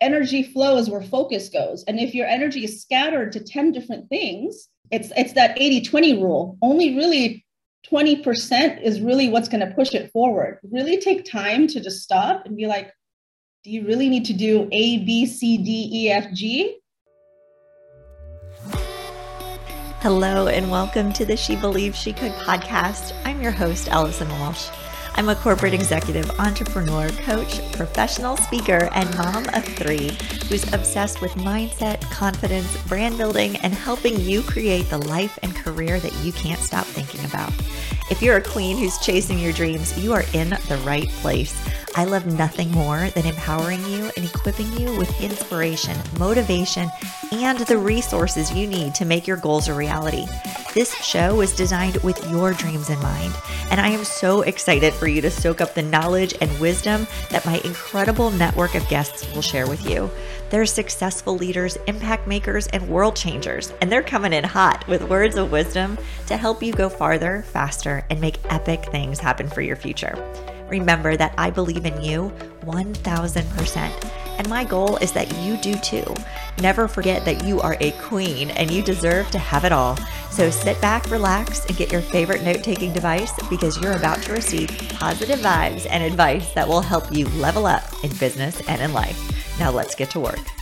energy flows where focus goes. And if your energy is scattered to 10 different things, it's it's that 80-20 rule. Only really 20% is really what's going to push it forward. Really take time to just stop and be like, do you really need to do A, B, C, D, E, F, G? Hello, and welcome to the She Believed She Could podcast. I'm your host, Allison Walsh. I'm a corporate executive, entrepreneur, coach, professional speaker, and mom of three who's obsessed with mindset, confidence, brand building, and helping you create the life and career that you can't stop thinking about. If you're a queen who's chasing your dreams, you are in the right place. I love nothing more than empowering you and equipping you with inspiration, motivation, and the resources you need to make your goals a reality. This show is designed with your dreams in mind, and I am so excited for you to soak up the knowledge and wisdom that my incredible network of guests will share with you. They're successful leaders, impact makers, and world changers, and they're coming in hot with words of wisdom to help you go farther, faster, and make epic things happen for your future. Remember that I believe in you 1000%. And my goal is that you do too. Never forget that you are a queen and you deserve to have it all. So sit back, relax, and get your favorite note taking device because you're about to receive positive vibes and advice that will help you level up in business and in life. Now let's get to work.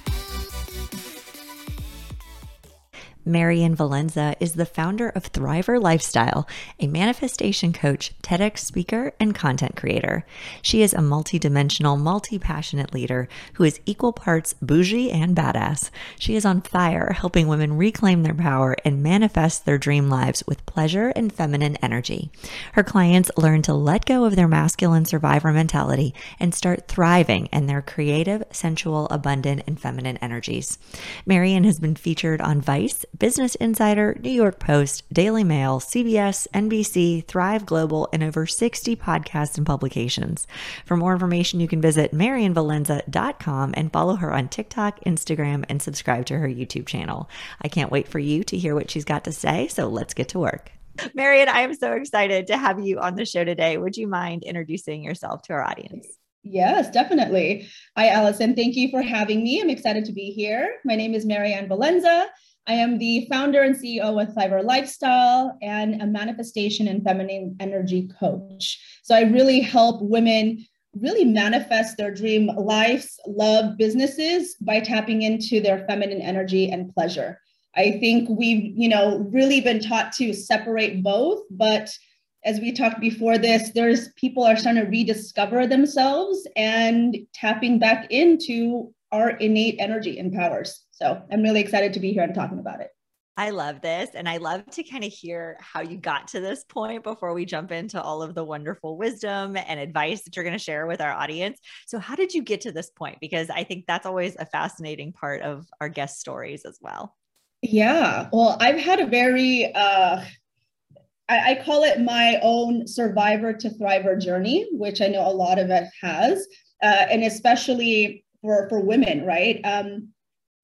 Marianne Valenza is the founder of Thriver Lifestyle, a manifestation coach, TEDx speaker, and content creator. She is a multidimensional, multi passionate leader who is equal parts bougie and badass. She is on fire, helping women reclaim their power and manifest their dream lives with pleasure and feminine energy. Her clients learn to let go of their masculine survivor mentality and start thriving in their creative, sensual, abundant, and feminine energies. Marianne has been featured on Vice. Business Insider, New York Post, Daily Mail, CBS, NBC, Thrive Global, and over 60 podcasts and publications. For more information, you can visit mariannevalenza.com and follow her on TikTok, Instagram, and subscribe to her YouTube channel. I can't wait for you to hear what she's got to say, so let's get to work. Marianne, I am so excited to have you on the show today. Would you mind introducing yourself to our audience? Yes, definitely. Hi, Allison. Thank you for having me. I'm excited to be here. My name is Marianne Valenza. I am the founder and CEO of Thriver Lifestyle and a manifestation and feminine energy coach. So I really help women really manifest their dream lives, love, businesses by tapping into their feminine energy and pleasure. I think we've, you know, really been taught to separate both, but as we talked before this, there's people are starting to rediscover themselves and tapping back into our innate energy and powers. So I'm really excited to be here and talking about it. I love this. And I love to kind of hear how you got to this point before we jump into all of the wonderful wisdom and advice that you're going to share with our audience. So, how did you get to this point? Because I think that's always a fascinating part of our guest stories as well. Yeah. Well, I've had a very, uh, I, I call it my own survivor to thriver journey, which I know a lot of it has. Uh, and especially for, for women, right? Um,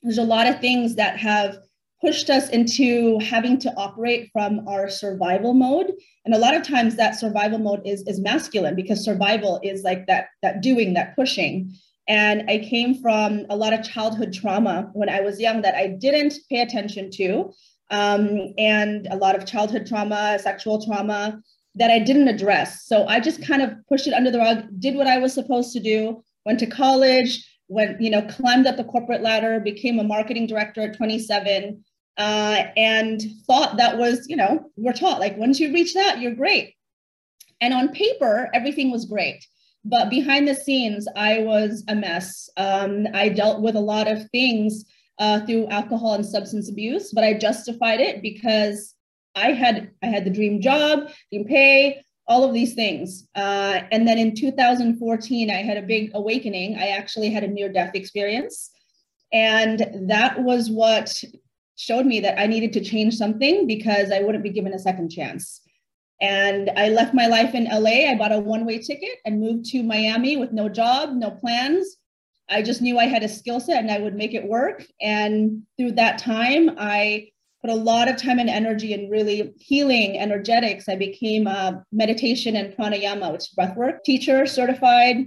there's a lot of things that have pushed us into having to operate from our survival mode. And a lot of times that survival mode is is masculine because survival is like that that doing that pushing. And i came from a lot of childhood trauma when i was young that i didn't pay attention to um, and a lot of childhood trauma sexual trauma that i didn't address. So i just kind of pushed it under the rug did what i was supposed to do went to college went, you know, climbed up the corporate ladder, became a marketing director at 27, uh, and thought that was, you know, we're taught like once you reach that, you're great. And on paper, everything was great. But behind the scenes, I was a mess. Um, I dealt with a lot of things uh, through alcohol and substance abuse, but I justified it because I had I had the dream job, dream pay, all of these things. Uh, and then in 2014, I had a big awakening. I actually had a near death experience. And that was what showed me that I needed to change something because I wouldn't be given a second chance. And I left my life in LA. I bought a one way ticket and moved to Miami with no job, no plans. I just knew I had a skill set and I would make it work. And through that time, I put a lot of time and energy in really healing energetics. I became a meditation and pranayama, which is breathwork teacher, certified,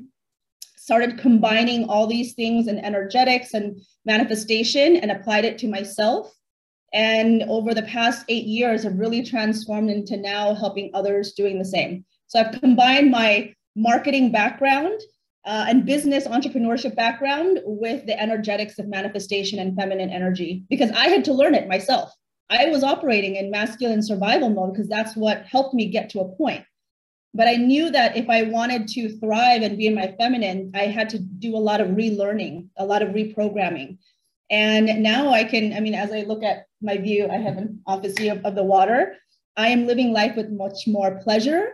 started combining all these things and energetics and manifestation and applied it to myself. And over the past eight years, I've really transformed into now helping others doing the same. So I've combined my marketing background uh, and business entrepreneurship background with the energetics of manifestation and feminine energy because I had to learn it myself. I was operating in masculine survival mode because that's what helped me get to a point. But I knew that if I wanted to thrive and be in my feminine, I had to do a lot of relearning, a lot of reprogramming. And now I can, I mean, as I look at my view, I have an office view of, of the water. I am living life with much more pleasure,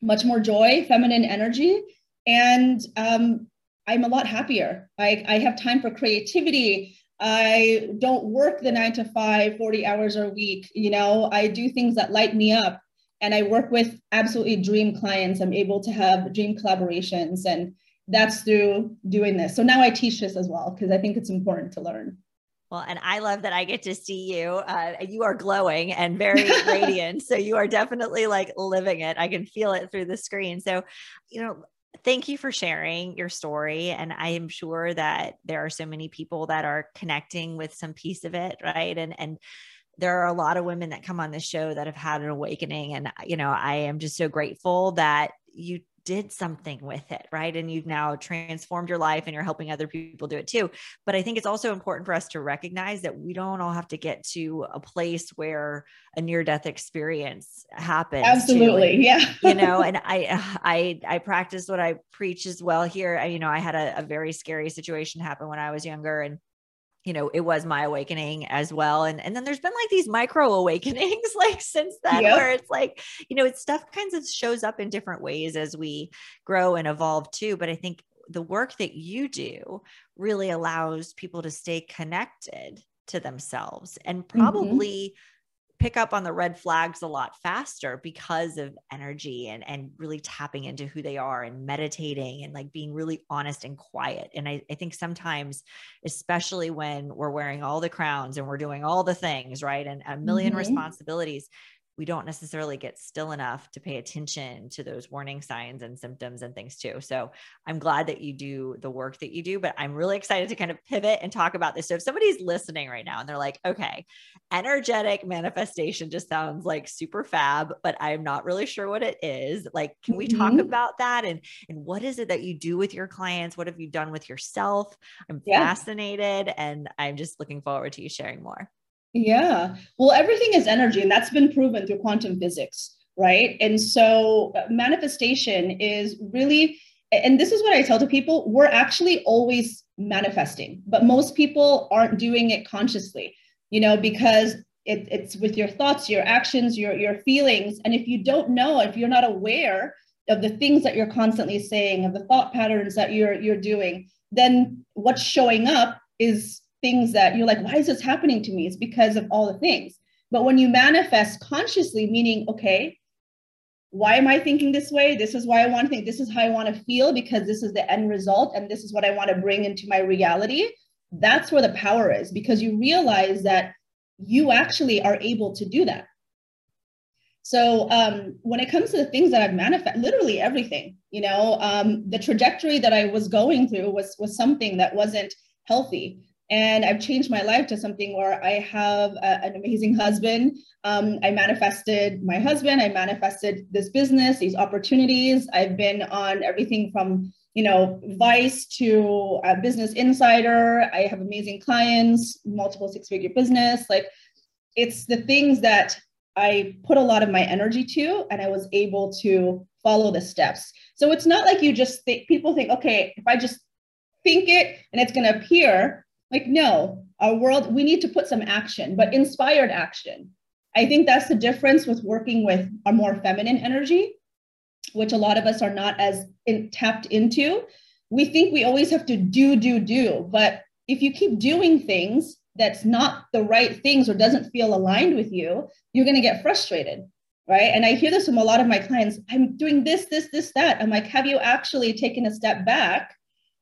much more joy, feminine energy. And um, I'm a lot happier. I, I have time for creativity. I don't work the nine to five, 40 hours a week. You know, I do things that light me up and I work with absolutely dream clients. I'm able to have dream collaborations, and that's through doing this. So now I teach this as well because I think it's important to learn. Well, and I love that I get to see you. Uh, you are glowing and very radiant. So you are definitely like living it. I can feel it through the screen. So, you know, thank you for sharing your story. And I am sure that there are so many people that are connecting with some piece of it, right? And and there are a lot of women that come on this show that have had an awakening and you know i am just so grateful that you did something with it right? And you've now transformed your life and you're helping other people do it too. But i think it's also important for us to recognize that we don't all have to get to a place where a near death experience happens absolutely and, yeah. you know and i uh, i i practice what i preach as well here. I, you know i had a, a very scary situation happen when i was younger and you know it was my awakening as well and and then there's been like these micro awakenings like since then yep. where it's like you know it's stuff kinds of shows up in different ways as we grow and evolve too but i think the work that you do really allows people to stay connected to themselves and mm-hmm. Pick up on the red flags a lot faster because of energy and and really tapping into who they are and meditating and like being really honest and quiet and I, I think sometimes especially when we're wearing all the crowns and we're doing all the things right and a 1000000 mm-hmm. responsibilities we don't necessarily get still enough to pay attention to those warning signs and symptoms and things too. So I'm glad that you do the work that you do, but I'm really excited to kind of pivot and talk about this. So if somebody's listening right now and they're like, okay, energetic manifestation just sounds like super fab, but I'm not really sure what it is. Like, can we talk mm-hmm. about that? And, and what is it that you do with your clients? What have you done with yourself? I'm yeah. fascinated and I'm just looking forward to you sharing more. Yeah. Well, everything is energy, and that's been proven through quantum physics, right? And so uh, manifestation is really, and this is what I tell to people we're actually always manifesting, but most people aren't doing it consciously, you know, because it, it's with your thoughts, your actions, your, your feelings. And if you don't know, if you're not aware of the things that you're constantly saying, of the thought patterns that you're, you're doing, then what's showing up is things that you're like, why is this happening to me? It's because of all the things. But when you manifest consciously, meaning, okay, why am I thinking this way? This is why I want to think. This is how I want to feel because this is the end result and this is what I want to bring into my reality. That's where the power is because you realize that you actually are able to do that. So um, when it comes to the things that I've manifested, literally everything, you know, um, the trajectory that I was going through was was something that wasn't healthy and I've changed my life to something where I have a, an amazing husband. Um, I manifested my husband. I manifested this business, these opportunities. I've been on everything from you know Vice to a Business Insider. I have amazing clients, multiple six-figure business. Like it's the things that I put a lot of my energy to, and I was able to follow the steps. So it's not like you just think people think, okay, if I just think it and it's going to appear like, no, our world, we need to put some action, but inspired action. I think that's the difference with working with a more feminine energy, which a lot of us are not as in, tapped into. We think we always have to do, do, do. But if you keep doing things that's not the right things or doesn't feel aligned with you, you're going to get frustrated. Right. And I hear this from a lot of my clients I'm doing this, this, this, that. I'm like, have you actually taken a step back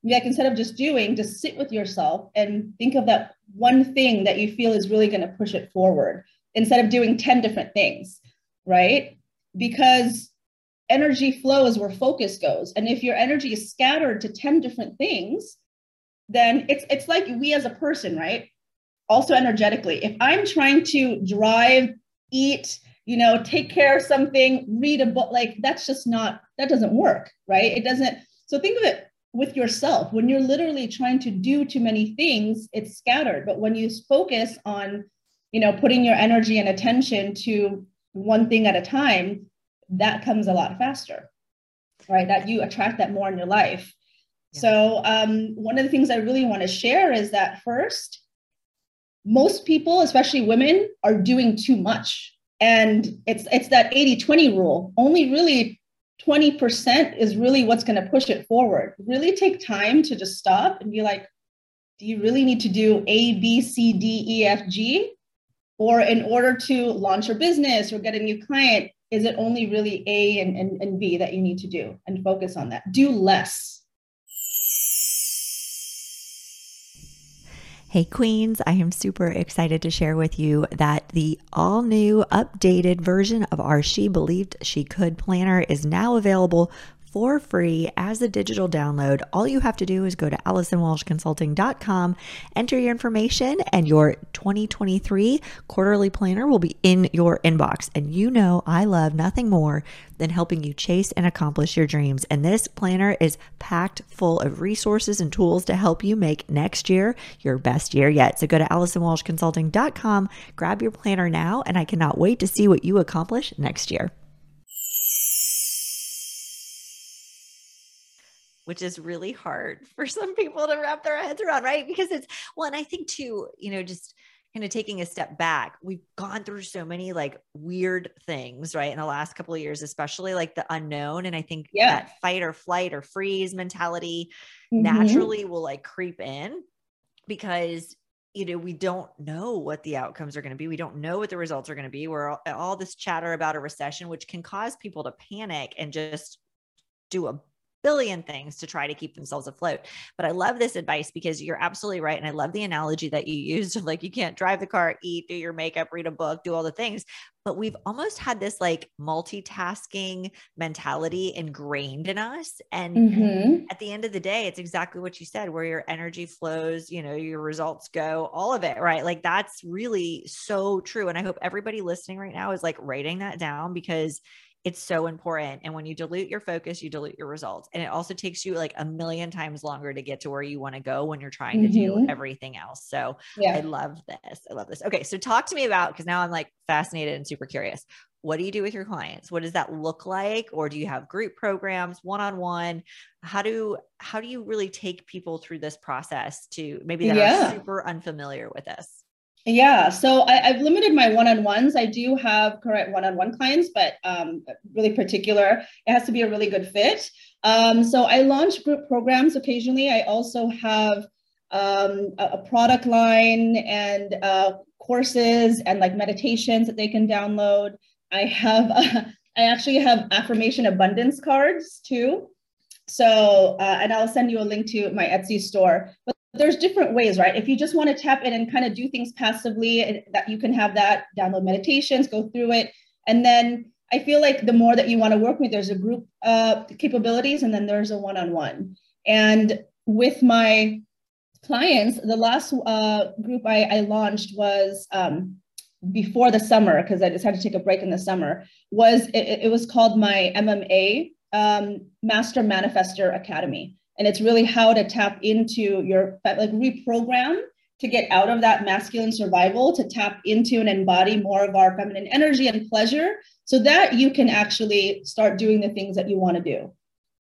like instead of just doing, just sit with yourself and think of that one thing that you feel is really going to push it forward instead of doing 10 different things, right? Because energy flows where focus goes. And if your energy is scattered to 10 different things, then it's it's like we as a person, right? Also energetically. If I'm trying to drive, eat, you know, take care of something, read a book, like that's just not that doesn't work, right? It doesn't. So think of it with yourself. When you're literally trying to do too many things, it's scattered. But when you focus on, you know, putting your energy and attention to one thing at a time, that comes a lot faster, right? That you attract that more in your life. Yeah. So, um, one of the things I really want to share is that first, most people, especially women, are doing too much. And it's it's that 80-20 rule. Only really 20% is really what's going to push it forward. Really take time to just stop and be like, do you really need to do A, B, C, D, E, F, G? Or in order to launch your business or get a new client, is it only really A and, and, and B that you need to do and focus on that? Do less. Hey, Queens, I am super excited to share with you that the all new updated version of our She Believed She Could planner is now available for free as a digital download. All you have to do is go to AllisonWalshConsulting.com, enter your information, and your 2023 quarterly planner will be in your inbox. And you know, I love nothing more than helping you chase and accomplish your dreams. And this planner is packed full of resources and tools to help you make next year your best year yet. So go to AllisonWalshConsulting.com, grab your planner now, and I cannot wait to see what you accomplish next year. Which is really hard for some people to wrap their heads around, right? Because it's, well, and I think too, you know, just kind of taking a step back, we've gone through so many like weird things, right? In the last couple of years, especially like the unknown. And I think yeah. that fight or flight or freeze mentality mm-hmm. naturally will like creep in because you know we don't know what the outcomes are going to be we don't know what the results are going to be we're all, all this chatter about a recession which can cause people to panic and just do a billion things to try to keep themselves afloat. But I love this advice because you're absolutely right. And I love the analogy that you used of like, you can't drive the car, eat, do your makeup, read a book, do all the things. But we've almost had this like multitasking mentality ingrained in us. And mm-hmm. at the end of the day, it's exactly what you said where your energy flows, you know, your results go, all of it, right? Like that's really so true. And I hope everybody listening right now is like writing that down because it's so important. And when you dilute your focus, you dilute your results. And it also takes you like a million times longer to get to where you want to go when you're trying to mm-hmm. do everything else. So yeah. I love this. I love this. Okay. So talk to me about, because now I'm like fascinated and super curious. What do you do with your clients? What does that look like? Or do you have group programs, one-on-one? How do, how do you really take people through this process to maybe that yeah. are super unfamiliar with this? Yeah, so I, have limited my one-on-ones. I do have correct one-on-one clients, but um, really particular, it has to be a really good fit. Um, so I launch group programs occasionally. I also have um, a, product line and uh, courses and like meditations that they can download. I have, I actually have affirmation abundance cards too. So, uh, and I'll send you a link to my Etsy store. But there's different ways, right? If you just want to tap in and kind of do things passively, that you can have that download meditations, go through it, and then I feel like the more that you want to work with, there's a group uh, capabilities, and then there's a one-on-one. And with my clients, the last uh, group I, I, launched was um, before the summer because I decided to take a break in the summer. Was it, it was called my MMA um, Master Manifester Academy and it's really how to tap into your like reprogram to get out of that masculine survival to tap into and embody more of our feminine energy and pleasure so that you can actually start doing the things that you want to do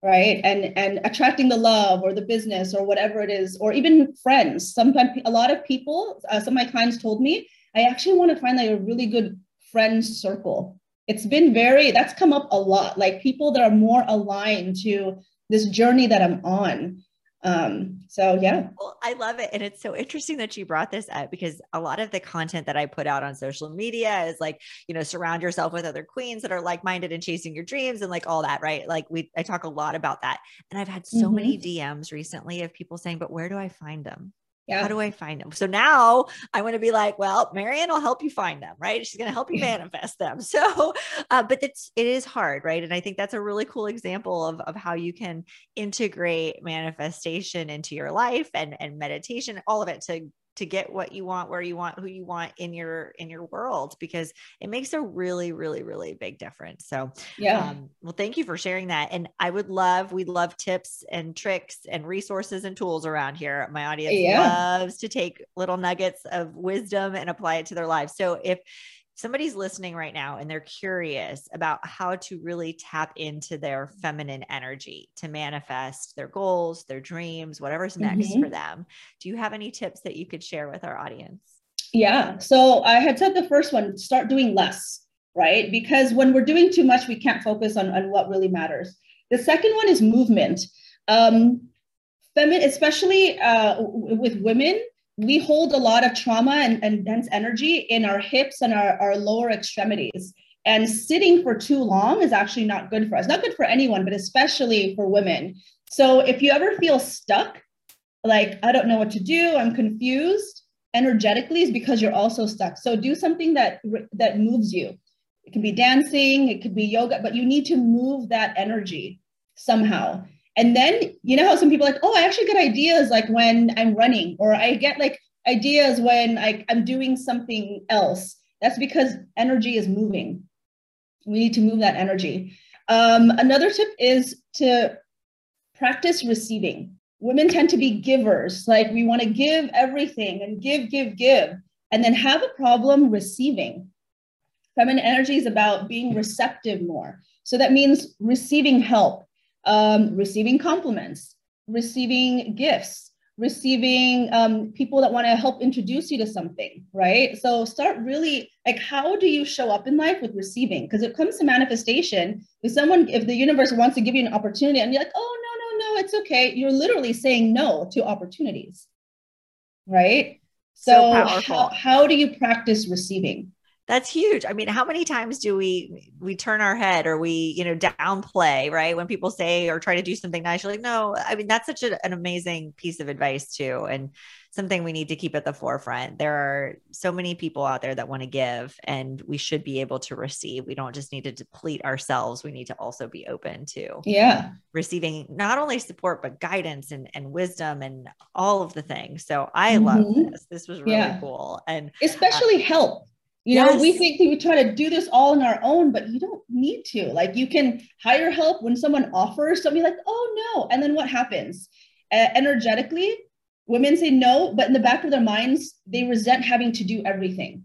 right? And and attracting the love or the business or whatever it is or even friends. Sometimes a lot of people uh, some of my clients told me i actually want to find like a really good friend circle. It's been very that's come up a lot. Like people that are more aligned to this journey that I'm on. Um, so yeah. Well, I love it. And it's so interesting that you brought this up because a lot of the content that I put out on social media is like, you know, surround yourself with other queens that are like-minded and chasing your dreams and like all that, right? Like we I talk a lot about that. And I've had so mm-hmm. many DMs recently of people saying, but where do I find them? Yeah. How do I find them? So now I want to be like, well, Marianne will help you find them, right? She's going to help you manifest them. So, uh, but it's, it is hard, right? And I think that's a really cool example of, of how you can integrate manifestation into your life and, and meditation, all of it to to get what you want where you want who you want in your in your world because it makes a really really really big difference. So yeah. um, well thank you for sharing that. And i would love we love tips and tricks and resources and tools around here. My audience yeah. loves to take little nuggets of wisdom and apply it to their lives. So if somebody's listening right now and they're curious about how to really tap into their feminine energy to manifest their goals, their dreams, whatever's next mm-hmm. for them, do you have any tips that you could share with our audience? Yeah. So I had said the first one start doing less, right? Because when we're doing too much, we can't focus on, on what really matters. The second one is movement. Um, feminine, especially uh, w- with women, we hold a lot of trauma and, and dense energy in our hips and our, our lower extremities. And sitting for too long is actually not good for us. Not good for anyone, but especially for women. So if you ever feel stuck, like I don't know what to do, I'm confused energetically, is because you're also stuck. So do something that that moves you. It can be dancing, it could be yoga, but you need to move that energy somehow. And then, you know how some people like, oh, I actually get ideas like when I'm running, or I get like ideas when I, I'm doing something else. That's because energy is moving. We need to move that energy. Um, another tip is to practice receiving. Women tend to be givers, like we want to give everything and give, give, give, and then have a problem receiving. Feminine energy is about being receptive more. So that means receiving help, um, receiving compliments, receiving gifts, receiving um, people that want to help introduce you to something, right? So start really like, how do you show up in life with receiving? Because it comes to manifestation. If someone, if the universe wants to give you an opportunity and you're like, oh, no, no, no, it's okay. You're literally saying no to opportunities, right? So, so how, how do you practice receiving? That's huge. I mean how many times do we we turn our head or we you know downplay right? When people say or try to do something nice you're like no. I mean that's such a, an amazing piece of advice too and something we need to keep at the forefront. There are so many people out there that want to give and we should be able to receive. We don't just need to deplete ourselves. We need to also be open to yeah. receiving not only support but guidance and, and wisdom and all of the things. So i mm-hmm. love this. This was really yeah. cool and especially uh, help you yes. know, we think that we try to do this all on our own, but you don't need to. Like you can hire help when someone offers something like, oh no. And then what happens? Uh, energetically, women say no, but in the back of their minds, they resent having to do everything.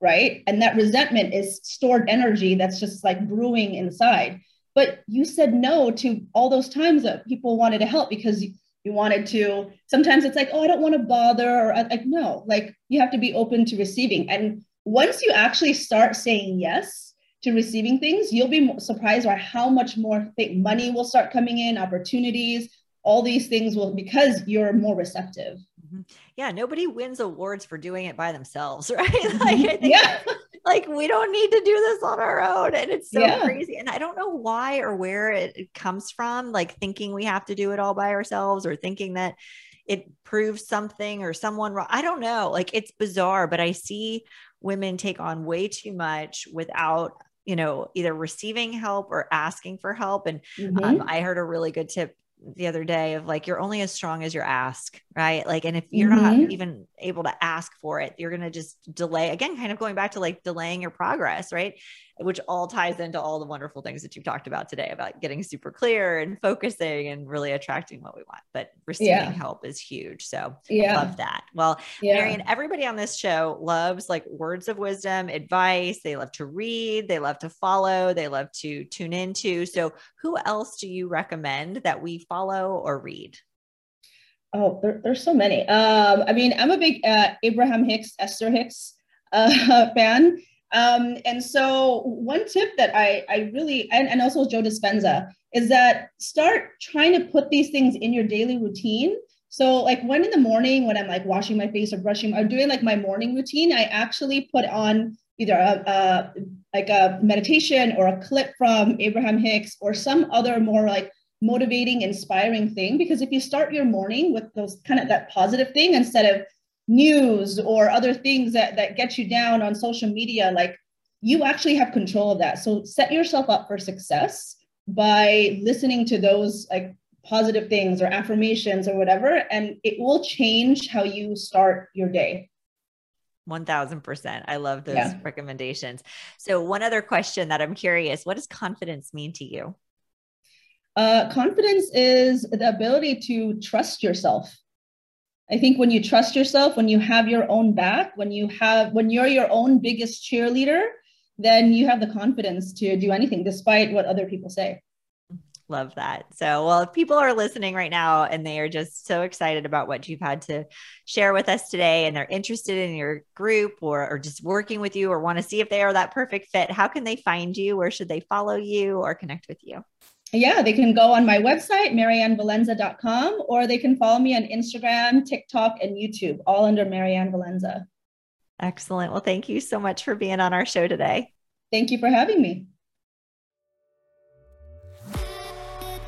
Right. And that resentment is stored energy that's just like brewing inside. But you said no to all those times that people wanted to help because you, you wanted to. Sometimes it's like, oh, I don't want to bother. Or like, no, like you have to be open to receiving. And once you actually start saying yes to receiving things, you'll be surprised by how much more money will start coming in, opportunities, all these things will because you're more receptive. Mm-hmm. Yeah, nobody wins awards for doing it by themselves, right? like, I think yeah. like we don't need to do this on our own. And it's so yeah. crazy. And I don't know why or where it comes from, like thinking we have to do it all by ourselves or thinking that it proves something or someone wrong. I don't know. Like it's bizarre, but I see women take on way too much without you know either receiving help or asking for help and mm-hmm. um, i heard a really good tip the other day of like you're only as strong as your ask right like and if you're mm-hmm. not even able to ask for it you're going to just delay again kind of going back to like delaying your progress right which all ties into all the wonderful things that you've talked about today about getting super clear and focusing and really attracting what we want but receiving yeah. help is huge so yeah love that well yeah. marianne everybody on this show loves like words of wisdom advice they love to read they love to follow they love to tune into so who else do you recommend that we follow or read Oh, there, there's so many. Um, I mean, I'm a big uh, Abraham Hicks, Esther Hicks uh, fan. Um, and so one tip that I, I really, and, and also Joe Dispenza, is that start trying to put these things in your daily routine. So like when in the morning, when I'm like washing my face or brushing, I'm doing like my morning routine, I actually put on either a, a like a meditation or a clip from Abraham Hicks or some other more like motivating, inspiring thing. Because if you start your morning with those kind of that positive thing instead of news or other things that, that get you down on social media, like you actually have control of that. So set yourself up for success by listening to those like positive things or affirmations or whatever, and it will change how you start your day. 1000%. I love those yeah. recommendations. So, one other question that I'm curious what does confidence mean to you? Uh, confidence is the ability to trust yourself. I think when you trust yourself, when you have your own back, when you have, when you're your own biggest cheerleader, then you have the confidence to do anything despite what other people say. Love that. So, well, if people are listening right now and they are just so excited about what you've had to share with us today and they're interested in your group or, or just working with you or want to see if they are that perfect fit, how can they find you? Where should they follow you or connect with you? Yeah, they can go on my website, mariannevalenza.com, or they can follow me on Instagram, TikTok, and YouTube, all under Marianne Valenza. Excellent. Well, thank you so much for being on our show today. Thank you for having me.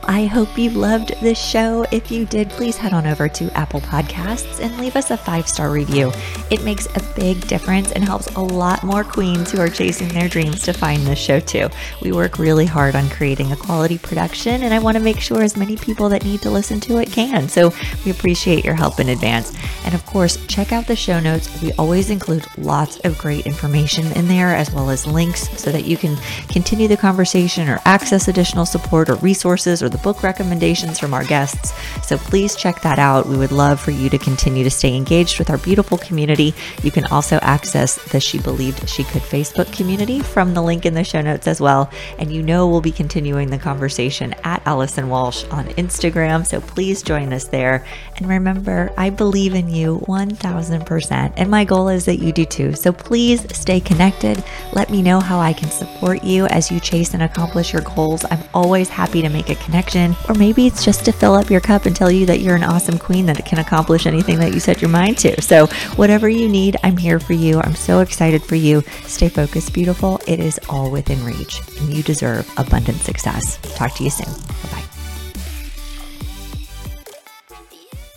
I hope you loved this show. If you did, please head on over to Apple Podcasts and leave us a five star review. It makes a big difference and helps a lot more queens who are chasing their dreams to find this show too. We work really hard on creating a quality production, and I want to make sure as many people that need to listen to it can. So we appreciate your help in advance. And of course, check out the show notes. We always include lots of great information in there, as well as links so that you can continue the conversation or access additional support or resources or the book recommendations from our guests. So please check that out. We would love for you to continue to stay engaged with our beautiful community. You can also access the She Believed She Could Facebook community from the link in the show notes as well. And you know we'll be continuing the conversation at Allison Walsh on Instagram. So please join us there. And remember, I believe in you 1000%. And my goal is that you do too. So please stay connected. Let me know how I can support you as you chase and accomplish your goals. I'm always happy to make a connection or maybe it's just to fill up your cup and tell you that you're an awesome queen that can accomplish anything that you set your mind to. So, whatever you need, I'm here for you. I'm so excited for you. Stay focused, beautiful. It is all within reach, and you deserve abundant success. Talk to you soon. Bye bye.